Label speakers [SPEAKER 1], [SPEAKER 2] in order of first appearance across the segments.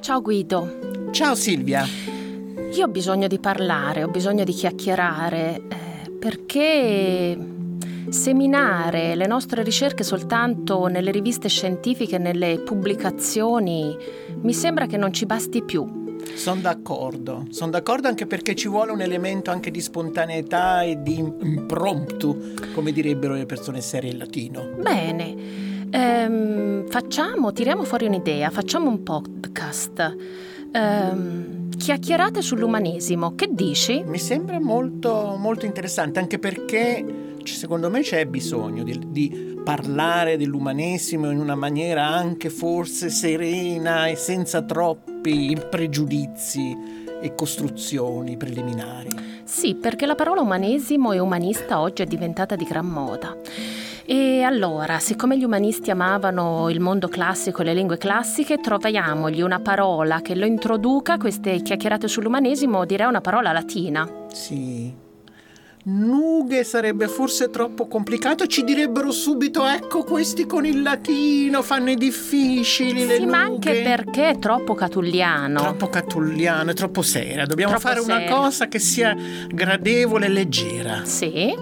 [SPEAKER 1] Ciao Guido.
[SPEAKER 2] Ciao Silvia.
[SPEAKER 1] Io ho bisogno di parlare, ho bisogno di chiacchierare, eh, perché seminare le nostre ricerche soltanto nelle riviste scientifiche, nelle pubblicazioni, mi sembra che non ci basti più.
[SPEAKER 2] Sono d'accordo, sono d'accordo anche perché ci vuole un elemento anche di spontaneità e di impromptu, come direbbero le persone serie in latino.
[SPEAKER 1] Bene. Ehm, facciamo, tiriamo fuori un'idea, facciamo un podcast. Ehm, chiacchierate sull'umanesimo, che dici?
[SPEAKER 2] Mi sembra molto, molto interessante, anche perché secondo me c'è bisogno di, di parlare dell'umanesimo in una maniera anche forse serena e senza troppi pregiudizi e costruzioni preliminari.
[SPEAKER 1] Sì, perché la parola umanesimo e umanista oggi è diventata di gran moda. E allora, siccome gli umanisti amavano il mondo classico e le lingue classiche, troviamogli una parola che lo introduca, queste chiacchierate sull'umanesimo, direi una parola latina.
[SPEAKER 2] Sì. Nughe sarebbe forse troppo complicato, ci direbbero subito ecco questi con il latino fanno i difficili.
[SPEAKER 1] Sì,
[SPEAKER 2] le
[SPEAKER 1] ma
[SPEAKER 2] nughe.
[SPEAKER 1] anche perché è troppo catulliano.
[SPEAKER 2] Troppo catulliano, è troppo seria. Dobbiamo
[SPEAKER 1] Troppo
[SPEAKER 2] fare una
[SPEAKER 1] seria.
[SPEAKER 2] cosa che sia gradevole e leggera.
[SPEAKER 1] Sì.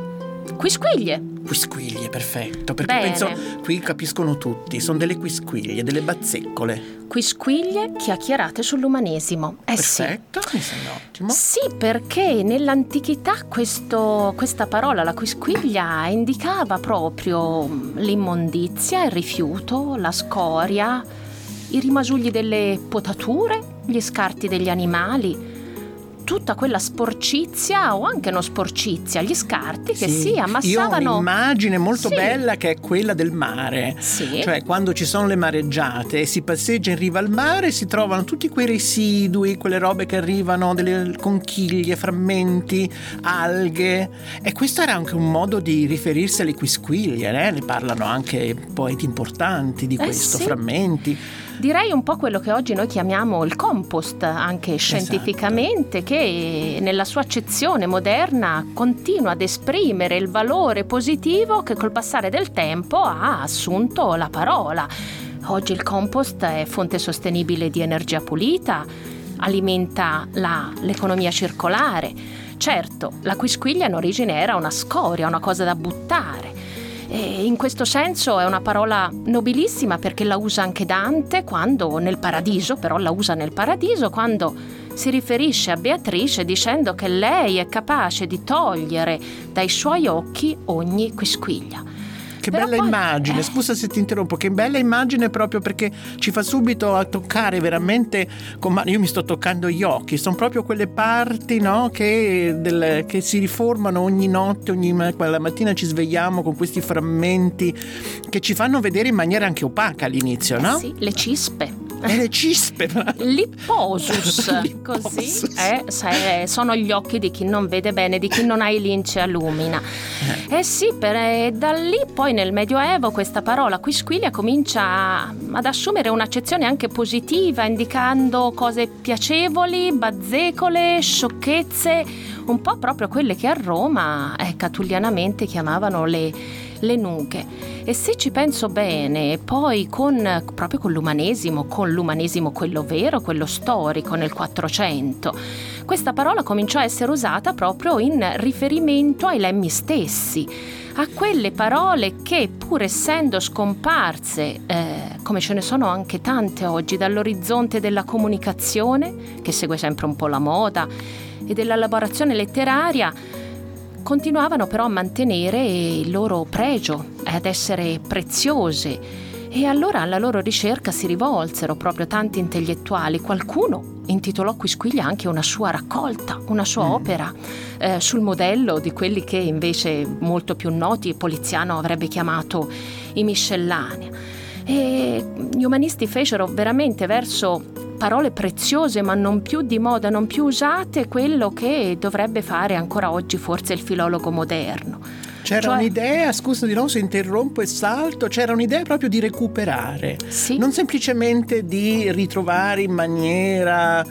[SPEAKER 1] Quisquiglie.
[SPEAKER 2] Quisquiglie, perfetto, perché
[SPEAKER 1] Bene.
[SPEAKER 2] penso qui capiscono tutti, sono delle quisquiglie, delle bazzeccole.
[SPEAKER 1] Quisquiglie chiacchierate sull'umanesimo. Eh sì.
[SPEAKER 2] Perfetto, mi sembra ottimo.
[SPEAKER 1] Sì, perché nell'antichità questo- questa parola, la quisquiglia, indicava proprio l'immondizia, il rifiuto, la scoria, i rimasugli delle potature, gli scarti degli animali, tutta quella sporcizia o anche non sporcizia, gli scarti che si
[SPEAKER 2] Io ho
[SPEAKER 1] ammassavano.
[SPEAKER 2] un'immagine molto
[SPEAKER 1] Sì.
[SPEAKER 2] bella che è quella del mare.
[SPEAKER 1] Sì.
[SPEAKER 2] Cioè, quando ci sono le mareggiate e si passeggia in riva al mare, si trovano tutti quei residui, quelle robe che arrivano, delle conchiglie, frammenti, alghe. E questo era anche un modo di riferirsi alle quisquiglie, eh? ne parlano anche poeti importanti di
[SPEAKER 1] Eh
[SPEAKER 2] questo,
[SPEAKER 1] sì.
[SPEAKER 2] frammenti.
[SPEAKER 1] Direi un po' quello che oggi noi chiamiamo il compost, anche scientificamente, che nella sua accezione moderna continua ad esprimere il valore positivo che col passare del tempo ha assunto la parola. Oggi il compost è fonte sostenibile di energia pulita, alimenta la- l'economia circolare. Certo, la quisquiglia in origine era una scoria, una cosa da buttare. E in questo senso è una parola nobilissima perché la usa anche Dante quando nel paradiso, però la usa nel paradiso quando si riferisce a Beatrice dicendo che lei è capace di togliere dai suoi occhi ogni quisquiglia.
[SPEAKER 2] Che
[SPEAKER 1] Però
[SPEAKER 2] bella
[SPEAKER 1] poi-
[SPEAKER 2] immagine,
[SPEAKER 1] eh.
[SPEAKER 2] scusa se ti interrompo, che bella immagine proprio perché ci fa subito a toccare veramente, con mano- io mi sto toccando gli occhi, sono proprio quelle parti no, che, del- che si riformano ogni notte, ogni la mattina ci svegliamo con questi frammenti che ci fanno vedere in maniera anche opaca all'inizio, no?
[SPEAKER 1] Eh sì, le cispe.
[SPEAKER 2] E le cispe.
[SPEAKER 1] L'ipposus,
[SPEAKER 2] L'ipposus.
[SPEAKER 1] così eh, sono gli occhi di chi non vede bene, di chi non ha i lince a lumina. Eh sì, per, eh, da lì poi nel Medioevo questa parola quisquiglia comincia ad assumere un'accezione anche positiva, indicando cose piacevoli, bazzecole, sciocchezze, un po' proprio quelle che a Roma eh, catullianamente chiamavano le, le nughe. E se ci penso bene, poi con, proprio con l'umanesimo, con l'umanesimo quello vero, quello storico nel 400, questa parola cominciò a essere usata proprio in riferimento ai lemmi stessi, a quelle parole che pur essendo scomparse, eh, come ce ne sono anche tante oggi, dall'orizzonte della comunicazione, che segue sempre un po' la moda, e dell'elaborazione letteraria, continuavano però a mantenere il loro pregio, ad essere preziose. E allora alla loro ricerca si rivolsero proprio tanti intellettuali. Qualcuno intitolò Quisquiglia anche una sua raccolta, una sua
[SPEAKER 2] Mm.
[SPEAKER 1] opera, eh, sul modello di quelli che invece molto più noti Poliziano avrebbe chiamato i miscellanea. E gli umanisti fecero veramente verso parole preziose ma non più di moda, non più usate, quello che dovrebbe fare ancora oggi forse il filologo moderno.
[SPEAKER 2] C'era
[SPEAKER 1] Cioè-
[SPEAKER 2] un'idea, scusa di no se interrompo e salto, c'era un'idea proprio di recuperare.
[SPEAKER 1] Sì.
[SPEAKER 2] non semplicemente di ritrovare in maniera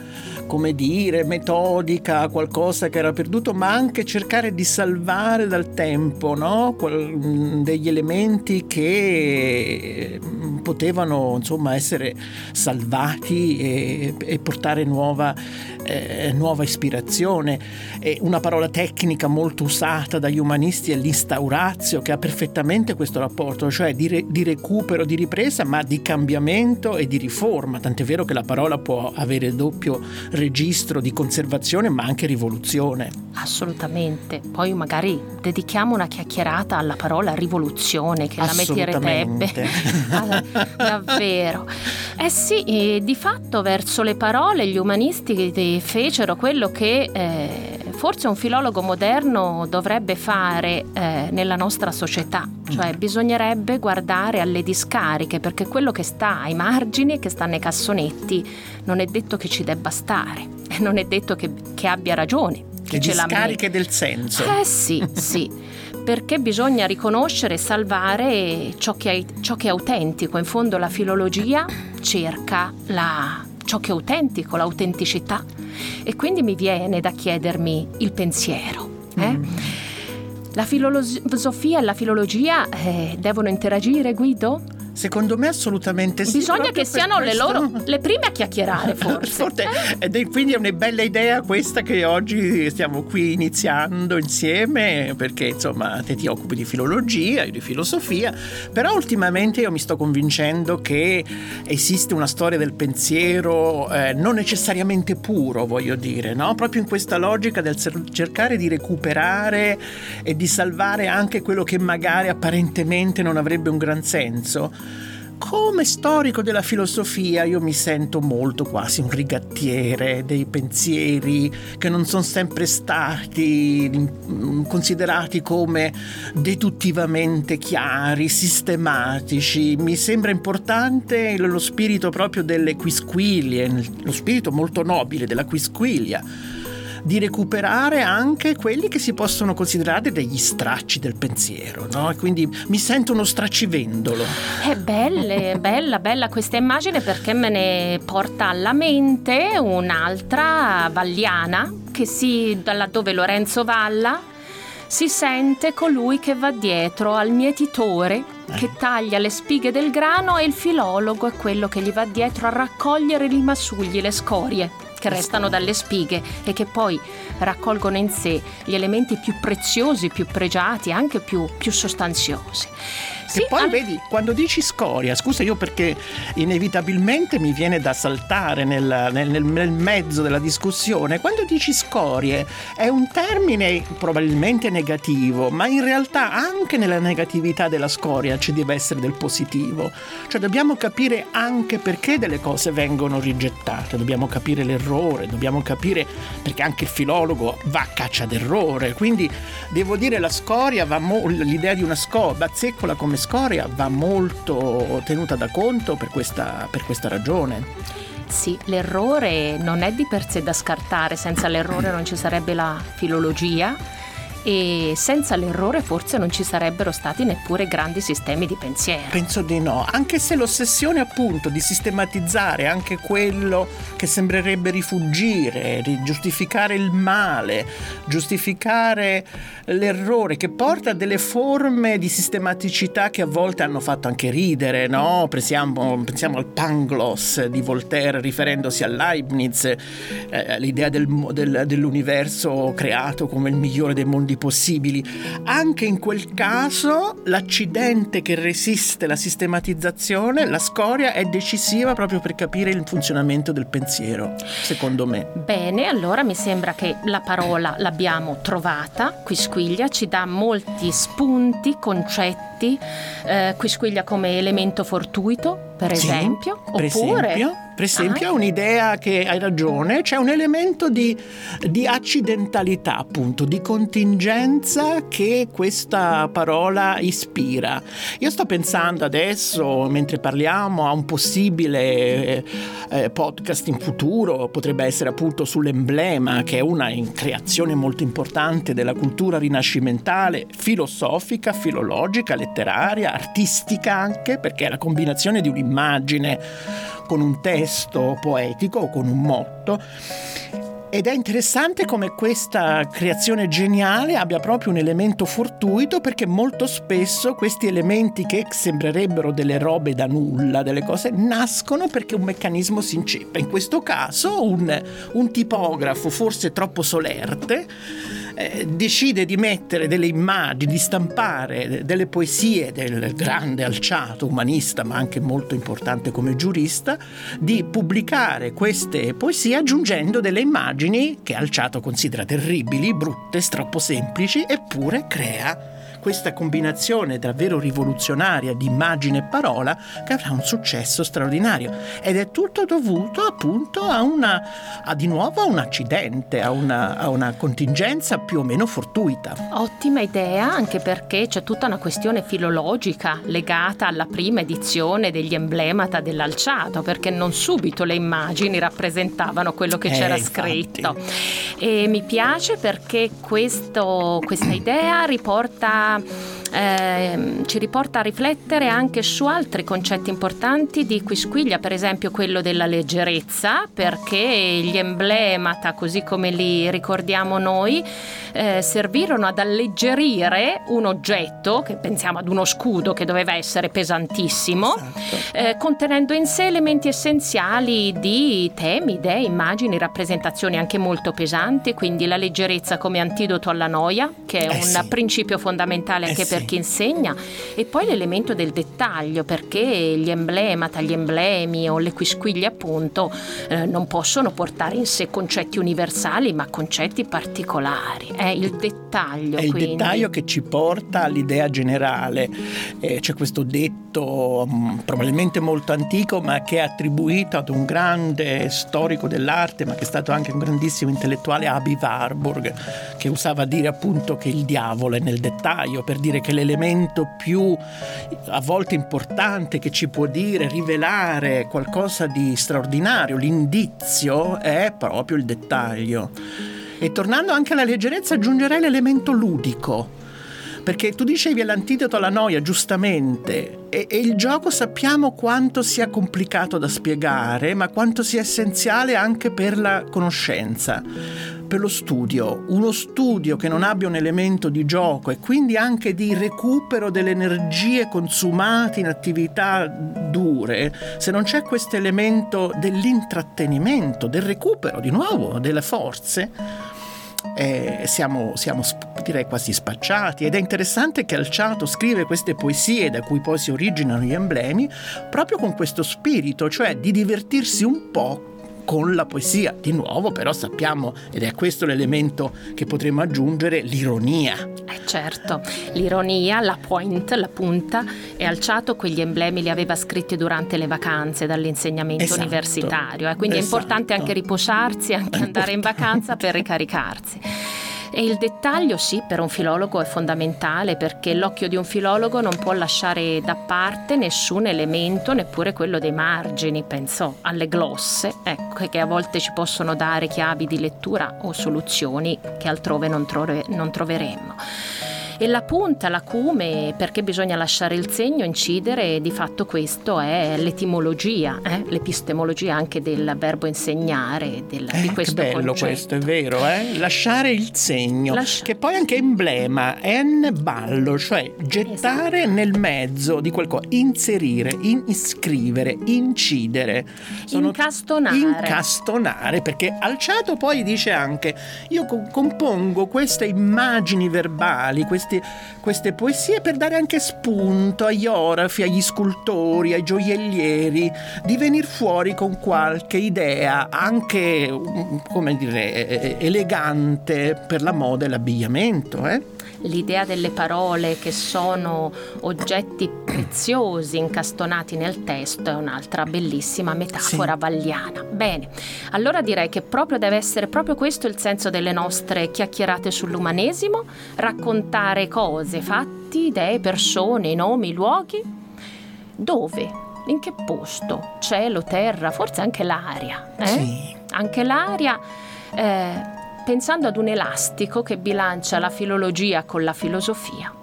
[SPEAKER 2] come dire, metodica, qualcosa che era perduto, ma anche cercare di salvare dal tempo no? degli elementi che mm, potevano insomma essere salvati e, e portare nuova eh, nuova ispirazione. E una parola tecnica molto usata dagli umanisti è l'instaurazio, che ha perfettamente questo rapporto, cioè di, re, di recupero, di ripresa, ma di cambiamento e di riforma. Tant'è vero che la parola può avere doppio registro di conservazione, ma anche rivoluzione.
[SPEAKER 1] Assolutamente. Poi magari dedichiamo una chiacchierata alla parola rivoluzione che la metterebbe. Davvero. Eh sì, di fatto verso le parole gli umanisti fecero quello che eh, forse un filologo moderno dovrebbe fare eh, nella nostra società, cioè mm. bisognerebbe guardare alle discariche perché quello che sta ai margini, che sta nei cassonetti, non è detto che ci debba stare, non è detto che, che abbia ragione.
[SPEAKER 2] Che Le discariche del senso.
[SPEAKER 1] Eh sì, sì. perché bisogna riconoscere e salvare ciò che, è, ciò che è autentico. In fondo la filologia cerca la ciò che è autentico, l'autenticità. E quindi mi viene da chiedermi il pensiero. Eh? Mm. La filosofia e la filologia eh, devono interagire, Guido?
[SPEAKER 2] Secondo me assolutamente sì.
[SPEAKER 1] Bisogna che siano le loro le prime a chiacchierare, forse.
[SPEAKER 2] Ed è, quindi è una bella idea questa che oggi stiamo qui iniziando insieme, perché insomma te ti occupi di filologia, io di filosofia, però ultimamente io mi sto convincendo che esiste una storia del pensiero eh, non necessariamente puro, voglio dire, no? Proprio in questa logica del cercare di recuperare e di salvare anche quello che magari apparentemente non avrebbe un gran senso come storico della filosofia io mi sento molto quasi un rigattiere dei pensieri che non sono sempre stati mm, considerati come deduttivamente chiari, sistematici. Mi sembra importante lo spirito proprio delle quisquilie, lo spirito molto nobile della quisquilia di recuperare anche quelli che si possono considerare degli stracci del pensiero, no? E quindi mi sento uno stracivendolo.
[SPEAKER 1] È bella, bella, bella questa immagine perché me ne porta alla mente un'altra valliana che si, laddove Lorenzo Valla si sente colui che va dietro al mietitore che taglia le spighe del grano e il filologo è quello che gli va dietro a raccogliere i masugli, le scorie che restano dalle spighe e che poi raccolgono in sé gli elementi più preziosi, più pregiati, anche più, più sostanziosi.
[SPEAKER 2] Sì, e poi al... vedi, quando dici scoria, scusa io perché inevitabilmente mi viene da saltare nel, nel, nel, mezzo della discussione, quando dici scorie è un termine probabilmente negativo, ma in realtà anche nella negatività della scoria ci deve essere del positivo. Cioè dobbiamo capire anche perché delle cose vengono rigettate, dobbiamo capire l'errore, dobbiamo capire perché anche il filologo va a caccia d'errore, quindi devo dire la scoria va mo- l'idea di una scoria, bazzeccola come scoria va molto tenuta da conto per questa, per questa ragione.
[SPEAKER 1] Sì, l'errore non è di per sé da scartare, senza l'errore non ci sarebbe la filologia e senza l'errore forse non ci sarebbero stati neppure grandi sistemi di pensiero.
[SPEAKER 2] Penso di no, anche se l'ossessione appunto di sistematizzare anche quello che sembrerebbe rifugire, giustificare il male, giustificare l'errore che porta a delle forme di sistematicità che a volte hanno fatto anche ridere, no? Pensiamo, pensiamo al Pangloss di Voltaire riferendosi a Leibniz, eh, l'idea del, del, dell'universo creato come il migliore dei mondi modi possibili. Anche in quel caso l'accidente che resiste la sistematizzazione, la scoria, è decisiva proprio per capire il funzionamento del pensiero, secondo me.
[SPEAKER 1] Bene, allora mi sembra che la parola l'abbiamo trovata, Quisquiglia ci dà molti spunti, concetti, eh, Quisquiglia come elemento fortuito, per
[SPEAKER 2] sì,
[SPEAKER 1] esempio,
[SPEAKER 2] per oppure... Esempio per esempio, ah. è un'idea che hai ragione, c'è un elemento di, di, accidentalità, appunto, di contingenza che questa parola ispira. Io sto pensando adesso, mentre parliamo, a un possibile eh, eh podcast in futuro, potrebbe essere appunto sull'emblema, che è una creazione molto importante della cultura rinascimentale, filosofica, filologica, letteraria, artistica anche, perché è la combinazione di un'immagine con un testo poetico o con un motto ed è interessante come questa creazione geniale abbia proprio un elemento fortuito perché molto spesso questi elementi che sembrerebbero delle robe da nulla, delle cose, nascono perché un meccanismo si inceppa. In questo caso un, un tipografo forse troppo solerte eh, decide di mettere delle immagini, di stampare delle poesie del grande Alciato, umanista ma anche molto importante come giurista, di pubblicare queste poesie aggiungendo delle immagini che Alciato considera terribili, brutte, troppo semplici, eppure crea questa combinazione davvero rivoluzionaria di immagine e parola che avrà un successo straordinario ed è tutto dovuto appunto a una a di nuovo a un accidente, a una, a una contingenza più o meno fortuita.
[SPEAKER 1] Ottima idea anche perché c'è tutta una questione filologica legata alla prima edizione degli emblemata dell'alciato perché non subito le immagini rappresentavano quello che
[SPEAKER 2] eh,
[SPEAKER 1] c'era
[SPEAKER 2] infatti.
[SPEAKER 1] scritto e mi piace perché questo, questa idea riporta на eh, ci riporta a riflettere anche su altri concetti importanti di Quisquiglia, per esempio quello della leggerezza, perché gli emblemata, così come li ricordiamo noi, eh, servirono ad alleggerire un oggetto, che pensiamo ad uno scudo che doveva essere pesantissimo,
[SPEAKER 2] Esatto.
[SPEAKER 1] eh, contenendo in sé elementi essenziali di temi, idee, immagini, rappresentazioni anche molto pesanti, quindi la leggerezza come antidoto alla noia, che è
[SPEAKER 2] Eh
[SPEAKER 1] un
[SPEAKER 2] sì.
[SPEAKER 1] principio fondamentale
[SPEAKER 2] Eh
[SPEAKER 1] anche per chi insegna, e poi l'elemento del dettaglio, perché gli emblemata, gli emblemi o le quisquiglie appunto eh, non possono portare in sé concetti universali, ma concetti particolari. È il dettaglio.
[SPEAKER 2] È il
[SPEAKER 1] quindi.
[SPEAKER 2] dettaglio che ci porta all'idea generale. Eh, c'è questo detto mm, probabilmente molto antico, ma che è attribuito ad un grande storico dell'arte, ma che è stato anche un grandissimo intellettuale, Abi Warburg, che usava dire appunto che il diavolo è nel dettaglio, per dire che l'elemento più a volte importante che ci può dire, rivelare qualcosa di straordinario, l'indizio, è proprio il dettaglio. E tornando anche alla leggerezza, aggiungerei l'elemento ludico. Perché tu dicevi è l'antidoto alla noia, giustamente, e, e il gioco sappiamo quanto sia complicato da spiegare, ma quanto sia essenziale anche per la conoscenza, per lo studio. Uno studio che non abbia un elemento di gioco e quindi anche di recupero delle energie consumate in attività dure, se non c'è questo elemento dell'intrattenimento, del recupero di nuovo delle forze, eh, siamo, siamo direi quasi spacciati. Ed è interessante che Alciato scrive queste poesie da cui poi si originano gli emblemi proprio con questo spirito, cioè di divertirsi un po' con la poesia. Di nuovo però sappiamo, ed è questo l'elemento che potremmo aggiungere, l'ironia.
[SPEAKER 1] Eh certo, l'ironia, la point, la punta, e Alciato quegli emblemi li aveva scritti durante le vacanze dall'insegnamento
[SPEAKER 2] Esatto,
[SPEAKER 1] universitario, eh, quindi è
[SPEAKER 2] esatto.
[SPEAKER 1] importante anche riposarsi, anche
[SPEAKER 2] È
[SPEAKER 1] andare in vacanza per ricaricarsi. E il dettaglio sì, per un filologo è fondamentale perché l'occhio di un filologo non può lasciare da parte nessun elemento, neppure quello dei margini, penso alle glosse, ecco, che a volte ci possono dare chiavi di lettura o soluzioni che altrove non, trove- non troveremmo. E la punta, l'acume, perché bisogna lasciare il segno, incidere, di fatto questo è l'etimologia, eh? l'epistemologia anche del verbo insegnare, del-
[SPEAKER 2] Eh,
[SPEAKER 1] di
[SPEAKER 2] che
[SPEAKER 1] questo
[SPEAKER 2] bello
[SPEAKER 1] concetto.
[SPEAKER 2] questo, è vero, eh? Lasciare il segno,
[SPEAKER 1] Lasci-
[SPEAKER 2] che poi anche emblema, en ballo, cioè gettare
[SPEAKER 1] Esatto.
[SPEAKER 2] nel mezzo di qualcosa, inserire, in- iscrivere, incidere.
[SPEAKER 1] Incastonare.
[SPEAKER 2] Incastonare, perché Alciato poi dice anche, io co- compongo queste immagini verbali, queste, queste poesie per dare anche spunto agli orafi, agli scultori, ai gioiellieri, di venire fuori con qualche idea anche, mm, come dire, elegante per la moda e l'abbigliamento. Eh?
[SPEAKER 1] L'idea delle parole che sono oggetti preziosi incastonati nel testo è un'altra bellissima metafora
[SPEAKER 2] Sì.
[SPEAKER 1] valliana. Bene, allora direi che proprio deve essere proprio questo il senso delle nostre chiacchierate sull'umanesimo, raccontare cose, fatti, idee, persone, nomi, luoghi. Dove? In che posto? Cielo, terra, forse anche l'aria. eh?
[SPEAKER 2] Sì.
[SPEAKER 1] Anche l'aria, eh, pensando ad un elastico che bilancia la filologia con la filosofia.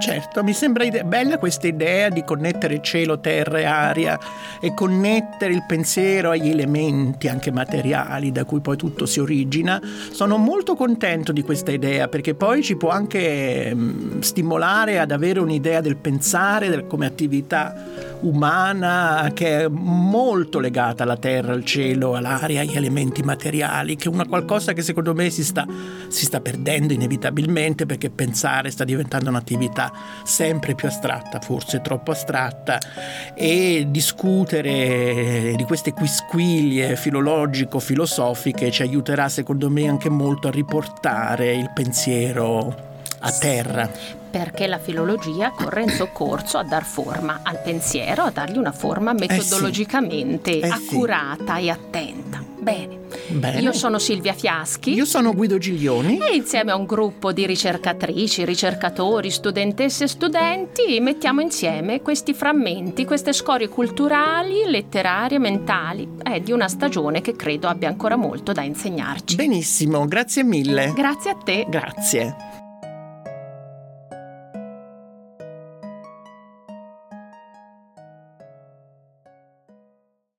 [SPEAKER 2] Certo, mi sembra ide- bella questa idea di connettere cielo, terra e aria e connettere il pensiero agli elementi anche materiali da cui poi tutto si origina. Sono molto contento di questa idea perché poi ci può anche mh, stimolare ad avere un'idea del pensare del, come attività umana che è molto legata alla terra, al cielo, all'aria, agli elementi materiali, che è una qualcosa che secondo me si sta, si sta perdendo inevitabilmente perché pensare sta diventando un'attività sempre più astratta, forse troppo astratta, e discutere di queste quisquiglie filologico-filosofiche ci aiuterà secondo me anche molto a riportare il pensiero a terra.
[SPEAKER 1] Perché la filologia corre in soccorso a dar forma al pensiero, a dargli una forma metodologicamente
[SPEAKER 2] Eh sì. Eh
[SPEAKER 1] accurata e attenta. Bene.
[SPEAKER 2] Bene.
[SPEAKER 1] Io sono Silvia Fiaschi.
[SPEAKER 2] Io sono Guido Giglioni.
[SPEAKER 1] E insieme a un gruppo di ricercatrici, ricercatori, studentesse e studenti mettiamo insieme questi frammenti, queste scorie culturali, letterarie, mentali, eh, di una stagione che credo abbia ancora molto da insegnarci.
[SPEAKER 2] Benissimo, grazie mille.
[SPEAKER 1] Grazie a te.
[SPEAKER 2] Grazie.